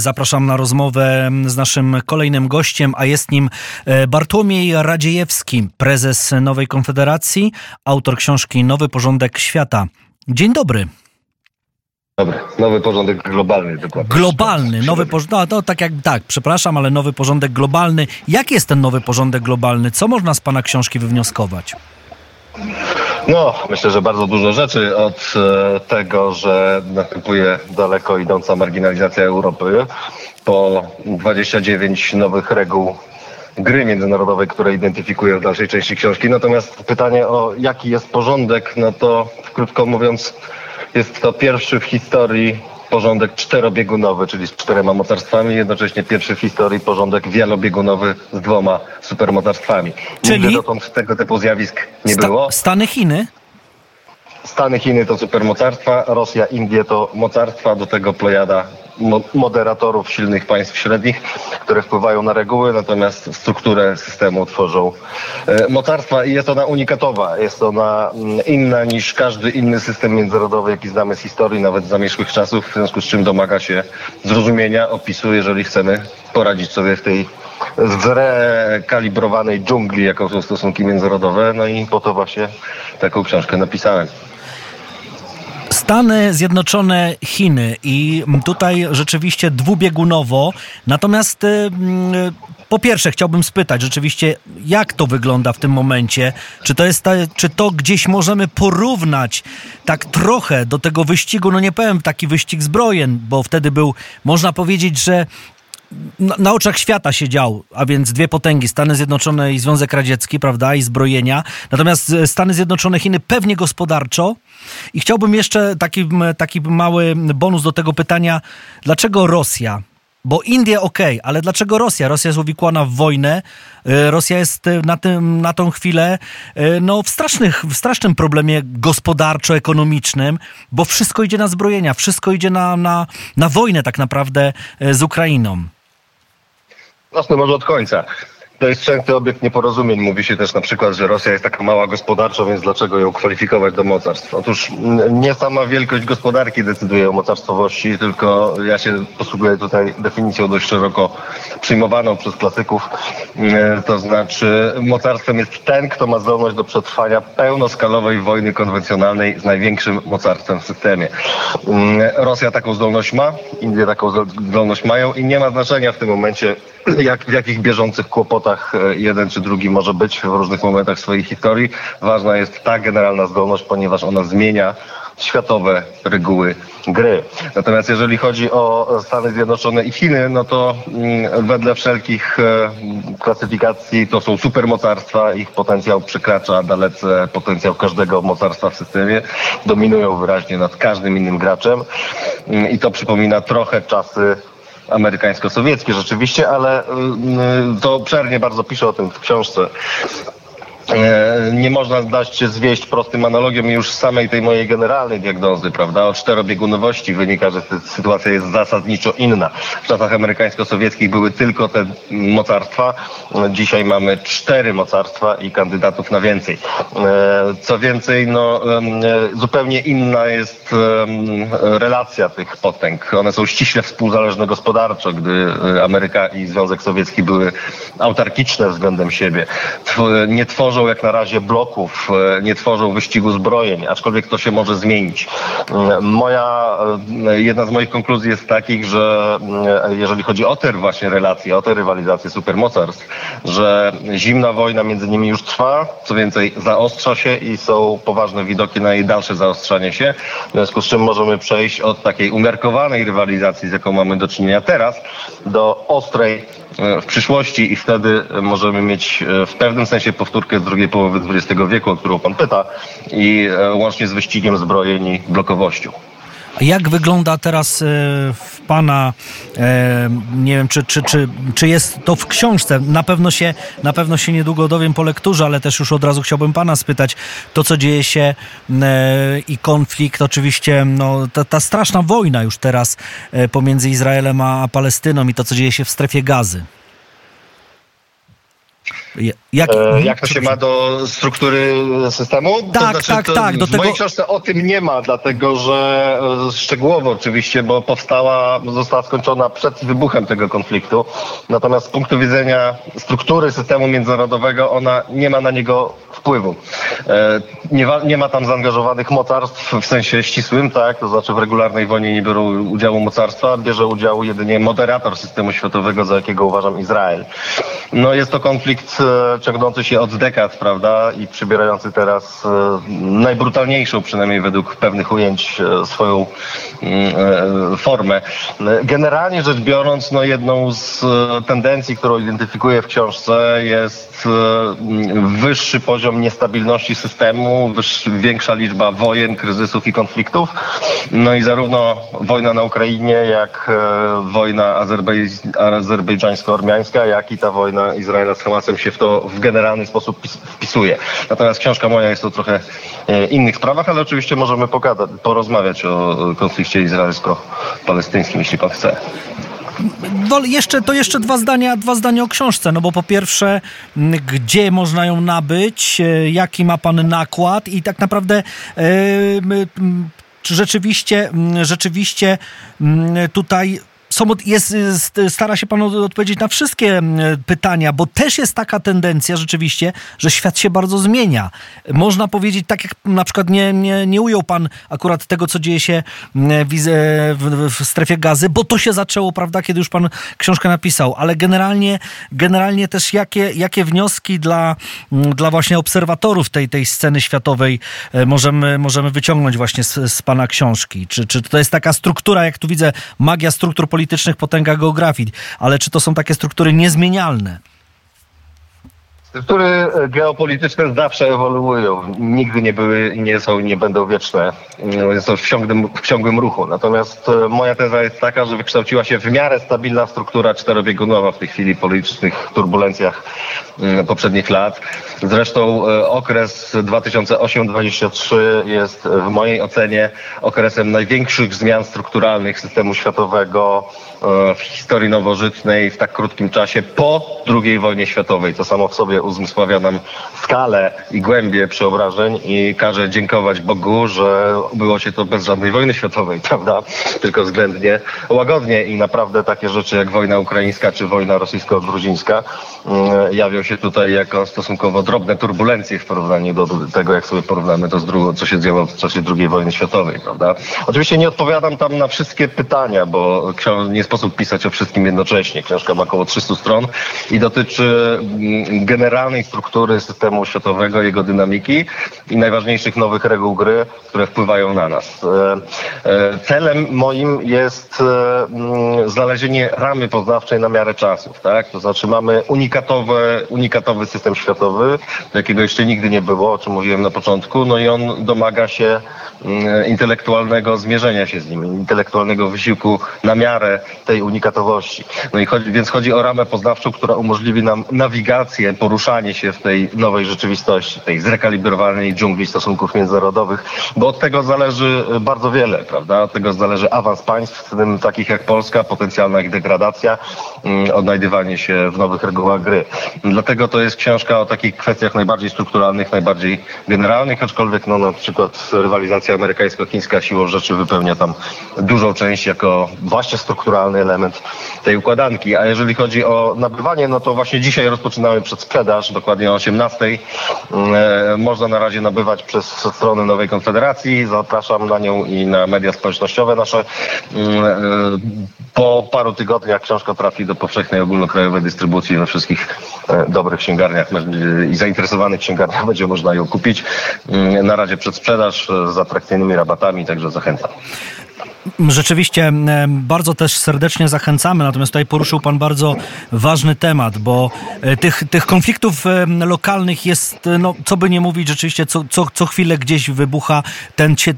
Zapraszam na rozmowę z naszym kolejnym gościem, a jest nim e, Bartłomiej Radziejewski, prezes Nowej Konfederacji, autor książki Nowy Porządek Świata. Dzień dobry. Dobry, nowy porządek globalny. Dokładnie. Globalny, nowy porządek, no, to tak jak, tak, przepraszam, ale nowy porządek globalny. Jaki jest ten nowy porządek globalny? Co można z pana książki wywnioskować? No, myślę, że bardzo dużo rzeczy od e, tego, że następuje daleko idąca marginalizacja Europy po 29 nowych reguł gry międzynarodowej, które identyfikuję w dalszej części książki. Natomiast pytanie o jaki jest porządek, no to krótko mówiąc jest to pierwszy w historii porządek czterobiegunowy, czyli z czterema mocarstwami, jednocześnie pierwszy w historii porządek wielobiegunowy z dwoma supermocarstwami. Czyli? Nigdy dotąd tego typu zjawisk nie Sta- było. Stany Chiny? Stany, Chiny to supermocarstwa, Rosja, Indie to mocarstwa, do tego plejada mo- moderatorów silnych państw średnich, które wpływają na reguły, natomiast strukturę systemu tworzą e, mocarstwa i jest ona unikatowa. Jest ona mm, inna niż każdy inny system międzynarodowy, jaki znamy z historii, nawet z zamierzchłych czasów, w związku z czym domaga się zrozumienia, opisu, jeżeli chcemy poradzić sobie w tej zrekalibrowanej dżungli, jaką są stosunki międzynarodowe. No i po to właśnie taką książkę napisałem. Stany Zjednoczone, Chiny i tutaj rzeczywiście dwubiegunowo. Natomiast y, mm, po pierwsze chciałbym spytać rzeczywiście, jak to wygląda w tym momencie? Czy to jest, ta, czy to gdzieś możemy porównać tak trochę do tego wyścigu, no nie powiem taki wyścig zbrojen, bo wtedy był, można powiedzieć, że na, na oczach świata się dział, a więc dwie potęgi, Stany Zjednoczone i Związek Radziecki, prawda, i zbrojenia. Natomiast e, Stany Zjednoczone, Chiny pewnie gospodarczo. I chciałbym jeszcze taki, taki mały bonus do tego pytania, dlaczego Rosja? Bo Indie ok, ale dlaczego Rosja? Rosja jest uwikłana w wojnę. E, Rosja jest e, na, tym, na tą chwilę no, w, strasznych, w strasznym problemie gospodarczo-ekonomicznym, bo wszystko idzie na zbrojenia, wszystko idzie na, na, na wojnę tak naprawdę z Ukrainą. Zacznę może od końca. To jest częsty obiekt nieporozumień. Mówi się też na przykład, że Rosja jest taka mała gospodarczo, więc dlaczego ją kwalifikować do mocarstw? Otóż nie sama wielkość gospodarki decyduje o mocarstwowości, tylko ja się posługuję tutaj definicją dość szeroko przyjmowaną przez klasyków. Mm, To znaczy mocarstwem jest ten, kto ma zdolność do przetrwania pełnoskalowej wojny konwencjonalnej z największym mocarstwem w systemie. Rosja taką zdolność ma, Indie taką zdolność mają i nie ma znaczenia w tym momencie, jak, w jakich bieżących kłopotach e, jeden czy drugi może być w różnych momentach swojej historii. Ważna jest ta generalna zdolność, ponieważ ona zmienia światowe reguły gry. Natomiast jeżeli chodzi o Stany Zjednoczone i Chiny, no to mm, wedle wszelkich e, klasyfikacji to są supermocarstwa, ich potencjał przekracza dalece potencjał każdego mocarstwa w systemie, dominują wyraźnie nad każdym innym graczem Mm, i to przypomina trochę czasy amerykańsko-sowieckie rzeczywiście, ale mm, to obszernie bardzo piszę o tym w książce. E, Nie można dać się zwieść prostym analogiem już z samej tej mojej generalnej diagnozy, prawda? O czterobiegunowości wynika, że sytuacja jest zasadniczo inna. W czasach amerykańsko-sowieckich były tylko te mocarstwa. Dzisiaj mamy cztery mocarstwa i kandydatów na więcej. E, Co więcej, no, e, zupełnie inna jest relacja tych potęg. One są ściśle współzależne gospodarczo, gdy Ameryka i Związek Sowiecki były autarkiczne względem siebie. Nie tworzą jak na razie bloków, e, nie tworzą wyścigu zbrojeń, aczkolwiek to się może zmienić. Mm, Moja, e, jedna z moich konkluzji jest takich, że mm, jeżeli chodzi o te właśnie relacje, o te rywalizacje supermocarstw, że zimna wojna między nimi już trwa, co więcej zaostrza się i są poważne widoki na jej dalsze zaostrzanie się, w związku z czym możemy przejść od takiej umiarkowanej rywalizacji, z jaką mamy do czynienia teraz, do ostrej e, w przyszłości i wtedy możemy mieć e, w pewnym sensie powtórkę z drugiej połowy XX wieku, o którą pan pyta i e, łącznie z wyścigiem zbrojeń i blokowością. Jak wygląda teraz e, w Pana, e, nie wiem, czy, czy, czy, czy jest to w książce? Na pewno, się, na pewno się niedługo dowiem po lekturze, ale też już od razu chciałbym Pana spytać, to co dzieje się e, i konflikt, oczywiście no, ta, ta straszna wojna już teraz pomiędzy Izraelem a Palestyną i to co dzieje się w strefie gazy. Jak, e, jak to się ma do struktury systemu? Tak, to znaczy, tak, to tak. Do w tego... mojej książce o tym nie ma, dlatego że e, szczegółowo oczywiście, bo powstała, została skończona przed wybuchem tego konfliktu. Natomiast z punktu widzenia struktury systemu międzynarodowego ona nie ma na niego wpływu. E, nie, nie ma tam zaangażowanych mocarstw w sensie ścisłym, tak? To znaczy w regularnej wojnie nie biorą udziału mocarstwa, bierze udział jedynie moderator systemu światowego, za jakiego uważam Izrael. No jest to konflikt ciągnący się od dekad, prawda? I przybierający teraz e, najbrutalniejszą, przynajmniej według pewnych ujęć, swoją mm, formę. Generalnie rzecz biorąc, no jedną z tendencji, którą identyfikuję w książce jest wyższy poziom niestabilności systemu, większa liczba wojen, kryzysów i konfliktów. No i zarówno wojna na Ukrainie, jak e, wojna Azerbejdż azerbejdżańsko-ormiańska, jak i ta wojna Izraela z Hamasem się w to w generalny sposób wpisuje. Natomiast książka moja jest o trochę e, innych sprawach, ale oczywiście możemy pogadać, porozmawiać o konflikcie izraelsko-palestyńskim, jeśli pan chce jeszcze, to jeszcze dwa zdania, dwa zdania o książce, no bo po pierwsze, gdzie można ją nabyć, e, jaki ma pan nakład i tak naprawdę czy rzeczywiście, rzeczywiście tutaj jest, stara się Pan odpowiedzieć na wszystkie pytania, bo też jest taka tendencja rzeczywiście, że świat się bardzo zmienia. Można powiedzieć, tak jak na przykład nie, nie, nie ujął Pan akurat tego, co dzieje się w, w, strefie gazy, bo to się zaczęło, prawda, kiedy już Pan książkę napisał, ale generalnie, generalnie też jakie, jakie wnioski dla, dla właśnie obserwatorów tej, tej sceny światowej e, możemy, możemy wyciągnąć właśnie z, z Pana książki? Czy, czy to jest taka struktura, jak tu widzę, magia struktur politycznych, politycznych potęgach geografii, ale czy to są takie struktury niezmienialne? Struktury e, geopolityczne zawsze ewoluują. Nigdy nie były, nie są i nie będą wieczne. Są w ciągłym, w ciągłym ruchu. Natomiast e, moja teza jest taka, że wykształciła się w miarę stabilna struktura czterobiegunowa w tej chwili politycznych turbulencjach mm, poprzednich lat. Zresztą e, okres 2008-2023 jest w mojej ocenie okresem największych zmian strukturalnych systemu światowego w historii nowożytnej w tak krótkim czasie po II wojnie światowej. To samo w sobie uzmysławia nam skalę i głębię przeobrażeń i każe dziękować Bogu, że było się to bez żadnej wojny światowej, prawda? Tylko względnie łagodnie i naprawdę takie rzeczy jak wojna ukraińska czy wojna rosyjsko-gruzińska mm, jawią się tutaj jako stosunkowo drobne turbulencje w porównaniu do tego, jak sobie porównamy to z drugą, co się działo w czasie II wojny światowej, prawda? Oczywiście nie odpowiadam tam na wszystkie pytania, bo nie sposób pisać o wszystkim jednocześnie. Książka ma około 300 stron i dotyczy mm, generalnej struktury systemu światowego, jego dynamiki i najważniejszych nowych reguł gry, które wpływają na nas. E, e, celem moim jest e, mm, znalezienie ramy poznawczej na miarę czasów. Tak? To znaczy mamy unikatowy, unikatowy system światowy, jakiego jeszcze nigdy nie było, o czym mówiłem na początku, no i on domaga się mm, intelektualnego zmierzenia się z nim, intelektualnego wysiłku na miarę tej unikatowości. No i chodzi, więc chodzi o ramę poznawczą, która umożliwi nam nawigację, poruszanie się w tej nowej rzeczywistości, tej zrekalibrowanej dżungli stosunków międzynarodowych, bo od tego zależy bardzo wiele, prawda? Od tego zależy awans państw, w tym takich jak Polska, potencjalna ich degradacja, mm, odnajdywanie się w nowych regułach gry. Dlatego to jest książka o takich kwestiach najbardziej strukturalnych, najbardziej generalnych, aczkolwiek no, na przykład rywalizacja amerykańsko-chińska siłą rzeczy wypełnia tam dużą część jako właśnie strukturalny element tej układanki. A jeżeli chodzi o nabywanie, no to właśnie dzisiaj rozpoczynamy przedsprzedaż, dokładnie o 18. Mm, e, można na razie nabywać przez stronę Nowej Konfederacji. Zapraszam na nią i na media społecznościowe nasze. Mm, e, po paru tygodniach książka trafi do powszechnej ogólnokrajowej dystrybucji we wszystkich e, dobrych księgarniach i zainteresowanych księgarniach będzie można ją kupić. Mm, na razie przedsprzedaż z atrakcyjnymi rabatami, także zachęcam. Rzeczywiście bardzo też serdecznie zachęcamy, natomiast tutaj poruszył Pan bardzo ważny temat, bo e, tych, tych konfliktów lokalnych jest, e, no, co by nie mówić, rzeczywiście co, co, co chwilę gdzieś wybucha, ten się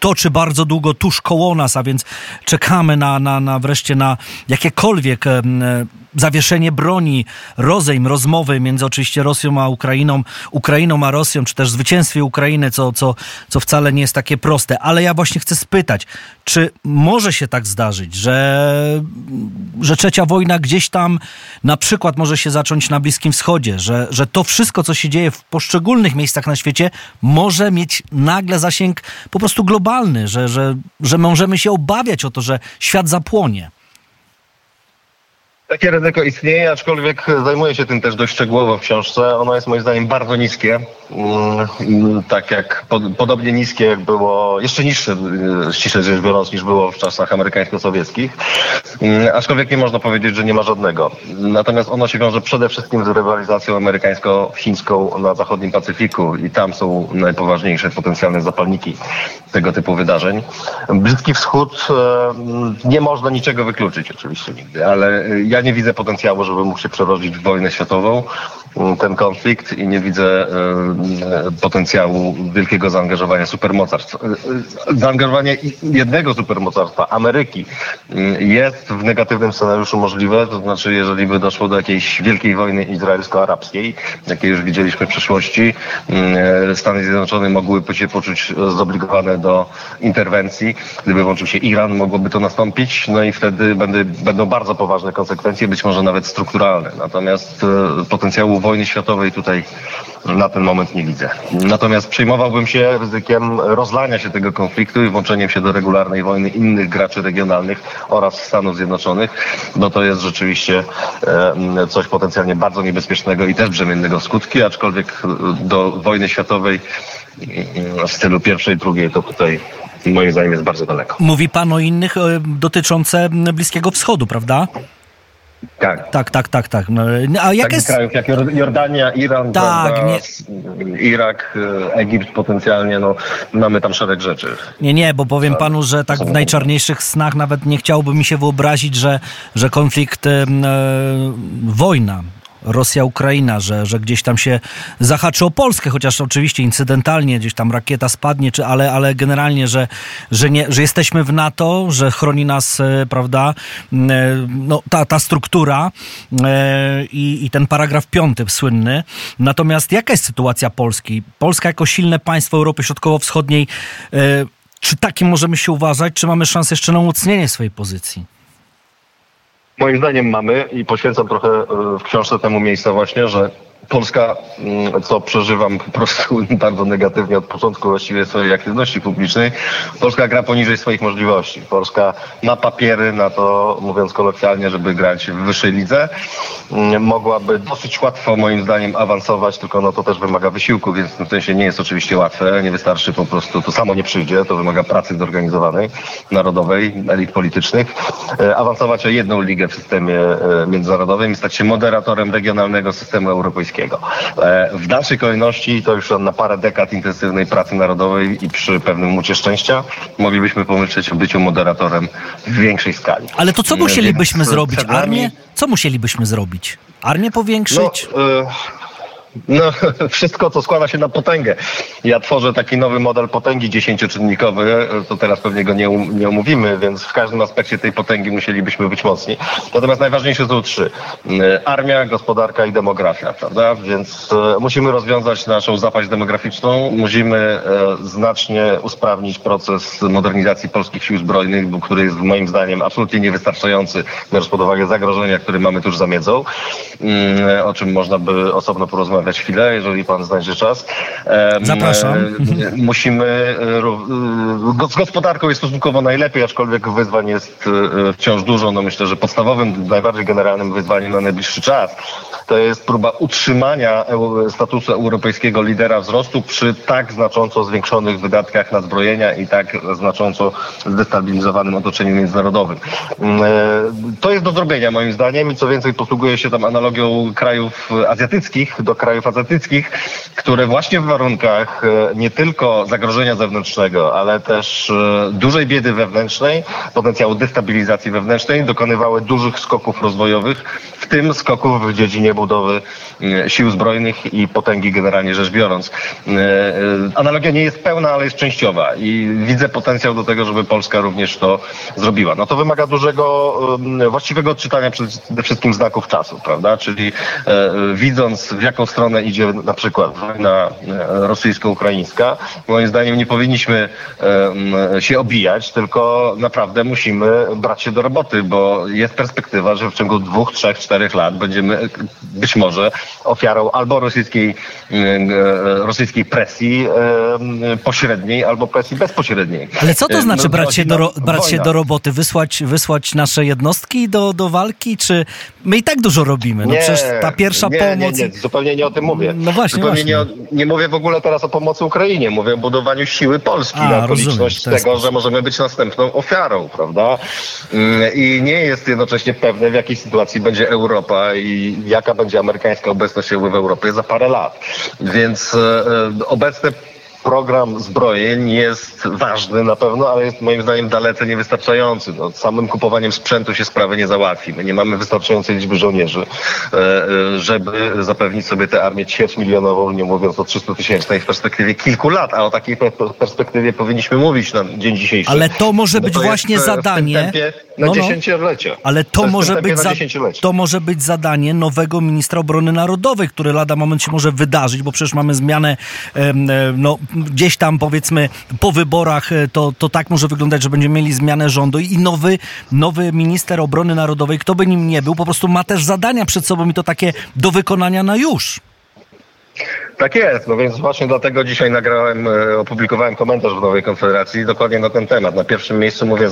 toczy bardzo długo tuż koło nas, a więc czekamy na, na, na wreszcie na jakiekolwiek zawieszenie broni, rozejm, rozmowy między oczywiście Rosją a Ukrainą, Ukrainą a Rosją, czy też zwycięstwie Ukrainy, co, co, co wcale nie jest takie proste. Ale ja właśnie chcę spytać, czy może się tak zdarzyć, że, że trzecia wojna gdzieś tam na przykład może się zacząć na Bliskim Wschodzie, że, że to wszystko, co się dzieje w poszczególnych miejscach na świecie, może mieć nagle zasięg po prostu globalny, że, że, że możemy się obawiać o to, że świat zapłonie. Takie ryzyko istnieje, aczkolwiek zajmuję się tym też dość szczegółowo w książce. Ono jest moim zdaniem bardzo niskie. Mm, tak jak podobnie niskie, jak było, jeszcze niższe, y, ściśle rzecz biorąc, niż było w czasach amerykańsko-sowieckich. Mm, aczkolwiek nie można powiedzieć, że nie ma żadnego. Natomiast ono się wiąże przede wszystkim z rywalizacją amerykańsko-chińską na zachodnim Pacyfiku i tam są najpoważniejsze potencjalne zapalniki tego typu wydarzeń. Bliski Wschód, e, nie można niczego wykluczyć oczywiście nigdy, ale ja nie widzę potencjału, żeby mógł się przerodzić w wojnę światową, ten konflikt i nie widzę e, potencjału wielkiego zaangażowania supermocarstw. E, zaangażowanie jednego supermocarstwa, Ameryki, jest w negatywnym scenariuszu możliwe, to znaczy jeżeli by doszło do jakiejś wielkiej wojny izraelsko-arabskiej, jakiej już widzieliśmy w przeszłości, Stany Zjednoczone mogłyby się poczuć zobligowane do interwencji. Gdyby włączył się Iran, mogłoby to nastąpić, no i wtedy będą, bardzo poważne konsekwencje, być może nawet strukturalne. Natomiast e, potencjału wojny światowej tutaj na ten moment nie widzę. Natomiast przejmowałbym się ryzykiem rozlania się tego konfliktu i włączeniem się do regularnej wojny innych graczy regionalnych oraz Stanów Zjednoczonych, bo to jest rzeczywiście e, coś potencjalnie bardzo niebezpiecznego i też brzemiennego w skutki, aczkolwiek do wojny światowej w stylu pierwszej, drugiej, to tutaj moim zdaniem jest bardzo daleko. Mówi pan o innych e, dotyczące Bliskiego Wschodu, prawda? Tak. Tak, tak, tak, tak. No, a jak jest... krajów jak Jordania, Iran, tak, prawda, nie... Irak, e, Egipt potencjalnie, no mamy tam szereg rzeczy. Nie, nie, bo powiem panu, że tak w najczarniejszych snach nawet nie chciałoby mi się wyobrazić, że, że konflikt, e, wojna Rosja-Ukraina, że, że gdzieś tam się zahaczy o Polskę, chociaż oczywiście incydentalnie gdzieś tam rakieta spadnie, czy, ale, ale generalnie, że, że, nie, że jesteśmy w NATO, że chroni nas, e, prawda, e, no, ta, ta struktura e, i, i ten paragraf piąty słynny. Natomiast jaka jest sytuacja Polski? Polska jako silne państwo Europy Środkowo-Wschodniej, czy takim możemy się uważać, czy mamy szansę jeszcze na umocnienie swojej pozycji? Moim zdaniem mamy i poświęcam trochę e, w książce temu miejsca właśnie, że Polska, mm, co przeżywam po prostu bardzo negatywnie od początku właściwie swojej aktywności publicznej, Polska gra poniżej swoich możliwości. Polska ma papiery na to, mówiąc kolokwialnie, żeby grać w wyższej lidze. Mm, mogłaby dosyć łatwo moim zdaniem awansować, tylko no to też wymaga wysiłku, więc w tym sensie nie jest oczywiście łatwe. Nie wystarczy po prostu, to samo nie przyjdzie, to wymaga pracy zorganizowanej, narodowej, elit politycznych. E, awansować o jedną ligę w systemie e, międzynarodowym i stać się moderatorem regionalnego systemu europejskiego. E, w dalszej kolejności, to już na parę dekad intensywnej pracy narodowej i przy pewnym mucie szczęścia, moglibyśmy pomyśleć o byciu moderatorem w większej skali. Ale to co musielibyśmy Więc zrobić? Armię? Co musielibyśmy zrobić? Armię powiększyć? No, y no, wszystko, co składa się na potęgę. Ja tworzę taki nowy model potęgi dziesięcioczynnikowy, to teraz pewnie go nie, um, nie omówimy, więc w każdym aspekcie tej potęgi musielibyśmy być mocni. Natomiast najważniejsze są trzy. E, armia, gospodarka i demografia, prawda? Więc e, musimy rozwiązać naszą zapaść demograficzną, musimy e, znacznie usprawnić proces modernizacji polskich sił zbrojnych, który jest moim zdaniem absolutnie niewystarczający, biorąc pod uwagę zagrożenia, które mamy tuż za miedzą, o czym można by osobno porozmawiać porozmawiać chwilę, jeżeli pan znajdzie czas. Zapraszam. E, musimy, e, z gospodarką jest stosunkowo najlepiej, aczkolwiek wyzwań jest e, wciąż dużo. No myślę, że podstawowym, najbardziej generalnym wyzwaniem na najbliższy czas to jest próba utrzymania statusu europejskiego lidera wzrostu przy tak znacząco zwiększonych wydatkach na zbrojenia i tak znacząco zdestabilizowanym otoczeniu międzynarodowym. To jest do zrobienia moim zdaniem i co więcej posługuje się tam analogią krajów azjatyckich do krajów krajów azjatyckich, które właśnie w warunkach e, nie tylko zagrożenia zewnętrznego, ale też e, dużej biedy wewnętrznej, potencjału destabilizacji wewnętrznej, dokonywały dużych skoków rozwojowych, w tym skoków w dziedzinie budowy e, sił zbrojnych i potęgi generalnie rzecz biorąc. Analogia nie jest pełna, ale jest częściowa i widzę potencjał do tego, żeby Polska również to zrobiła. No to wymaga dużego, właściwego odczytania przede wszystkim znaków czasu, prawda? Czyli widząc w jaką stronę idzie na przykład wojna e, rosyjsko-ukraińska, moim zdaniem nie powinniśmy em, się obijać, tylko naprawdę musimy brać się do roboty, bo jest perspektywa, że w ciągu dwóch, trzech, czterech lat będziemy e, być może ofiarą albo rosyjskiej, e, rosyjskiej presji e, pośredniej, albo presji bezpośredniej. Ale co to E, znaczy no, brać się, do, brać się do roboty? Wysłać, wysłać nasze jednostki do, do walki? Czy my i tak dużo robimy? No przecież ta pierwsza nie, pomoc... Nie, nie, zupełnie nie o tym mówię. No właśnie, zupełnie właśnie. Nie, nie mówię w ogóle teraz o pomocy Ukrainie. Mówię o budowaniu siły Polski A, na rozumiem, okoliczność ten tego, że możemy być następną ofiarą, prawda? Mm, I nie jest jednocześnie pewne, w jakiej sytuacji będzie Europa i jaka będzie amerykańska obecność siły w Europie za parę lat. Więc e, e, obecne program zbrojeń jest ważny na pewno, ale jest moim zdaniem dalece niewystarczający. No, samym kupowaniem sprzętu się sprawy nie załatwi. My nie mamy wystarczającej liczby żołnierzy, e, e, żeby zapewnić sobie tę armię ćwierćmilionową, nie mówiąc o 300 tysięcznej w perspektywie kilku lat, a o takiej pe- perspektywie powinniśmy mówić na dzień dzisiejszy. Ale to może No być to właśnie zadanie- na No, no. dziesięciolecie. Ale to, w może być za, to może być zadanie nowego ministra obrony narodowej, który lada moment się może wydarzyć, bo przecież mamy zmianę e, no, gdzieś tam powiedzmy po wyborach e, to, to tak może wyglądać, że będziemy mieli zmianę rządu i nowy, nowy minister obrony narodowej, kto by nim nie był, po prostu ma też zadania przed sobą i to takie do wykonania na już. Tak jest, no więc właśnie dlatego dzisiaj nagrałem, e, opublikowałem komentarz w Nowej Konfederacji dokładnie na ten temat. Na pierwszym miejscu mówię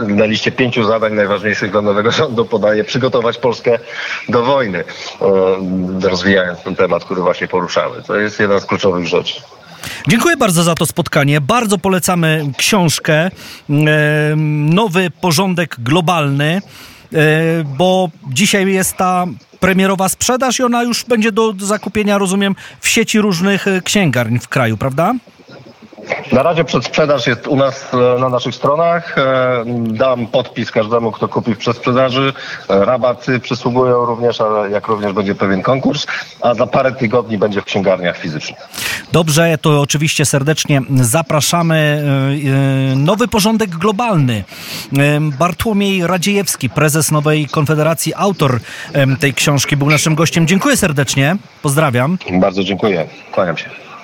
na liście pięciu zadań najważniejszych dla nowego rządu podaję przygotować Polskę do wojny, e, rozwijając ten temat, który właśnie poruszamy. To jest jedna z kluczowych rzeczy. Dziękuję bardzo za to spotkanie. Bardzo polecamy książkę Nowy porządek globalny, e, bo dzisiaj jest ta premierowa sprzedaż i ona już będzie do zakupienia, rozumiem, w sieci różnych e, księgarni w kraju, prawda? Na razie przedsprzedaż jest u nas e, na naszych stronach. E, Dam podpis każdemu, kto kupi w przedsprzedaży. E, Rabaty przysługują również, ale jak również będzie pewien konkurs, a za parę tygodni będzie w księgarniach fizycznych. Dobrze, to oczywiście serdecznie zapraszamy. Nowy porządek globalny. Bartłomiej Radziejewski, prezes Nowej Konfederacji, autor tej książki, był naszym gościem. Dziękuję serdecznie. Pozdrawiam. Bardzo dziękuję. Kłaniam się.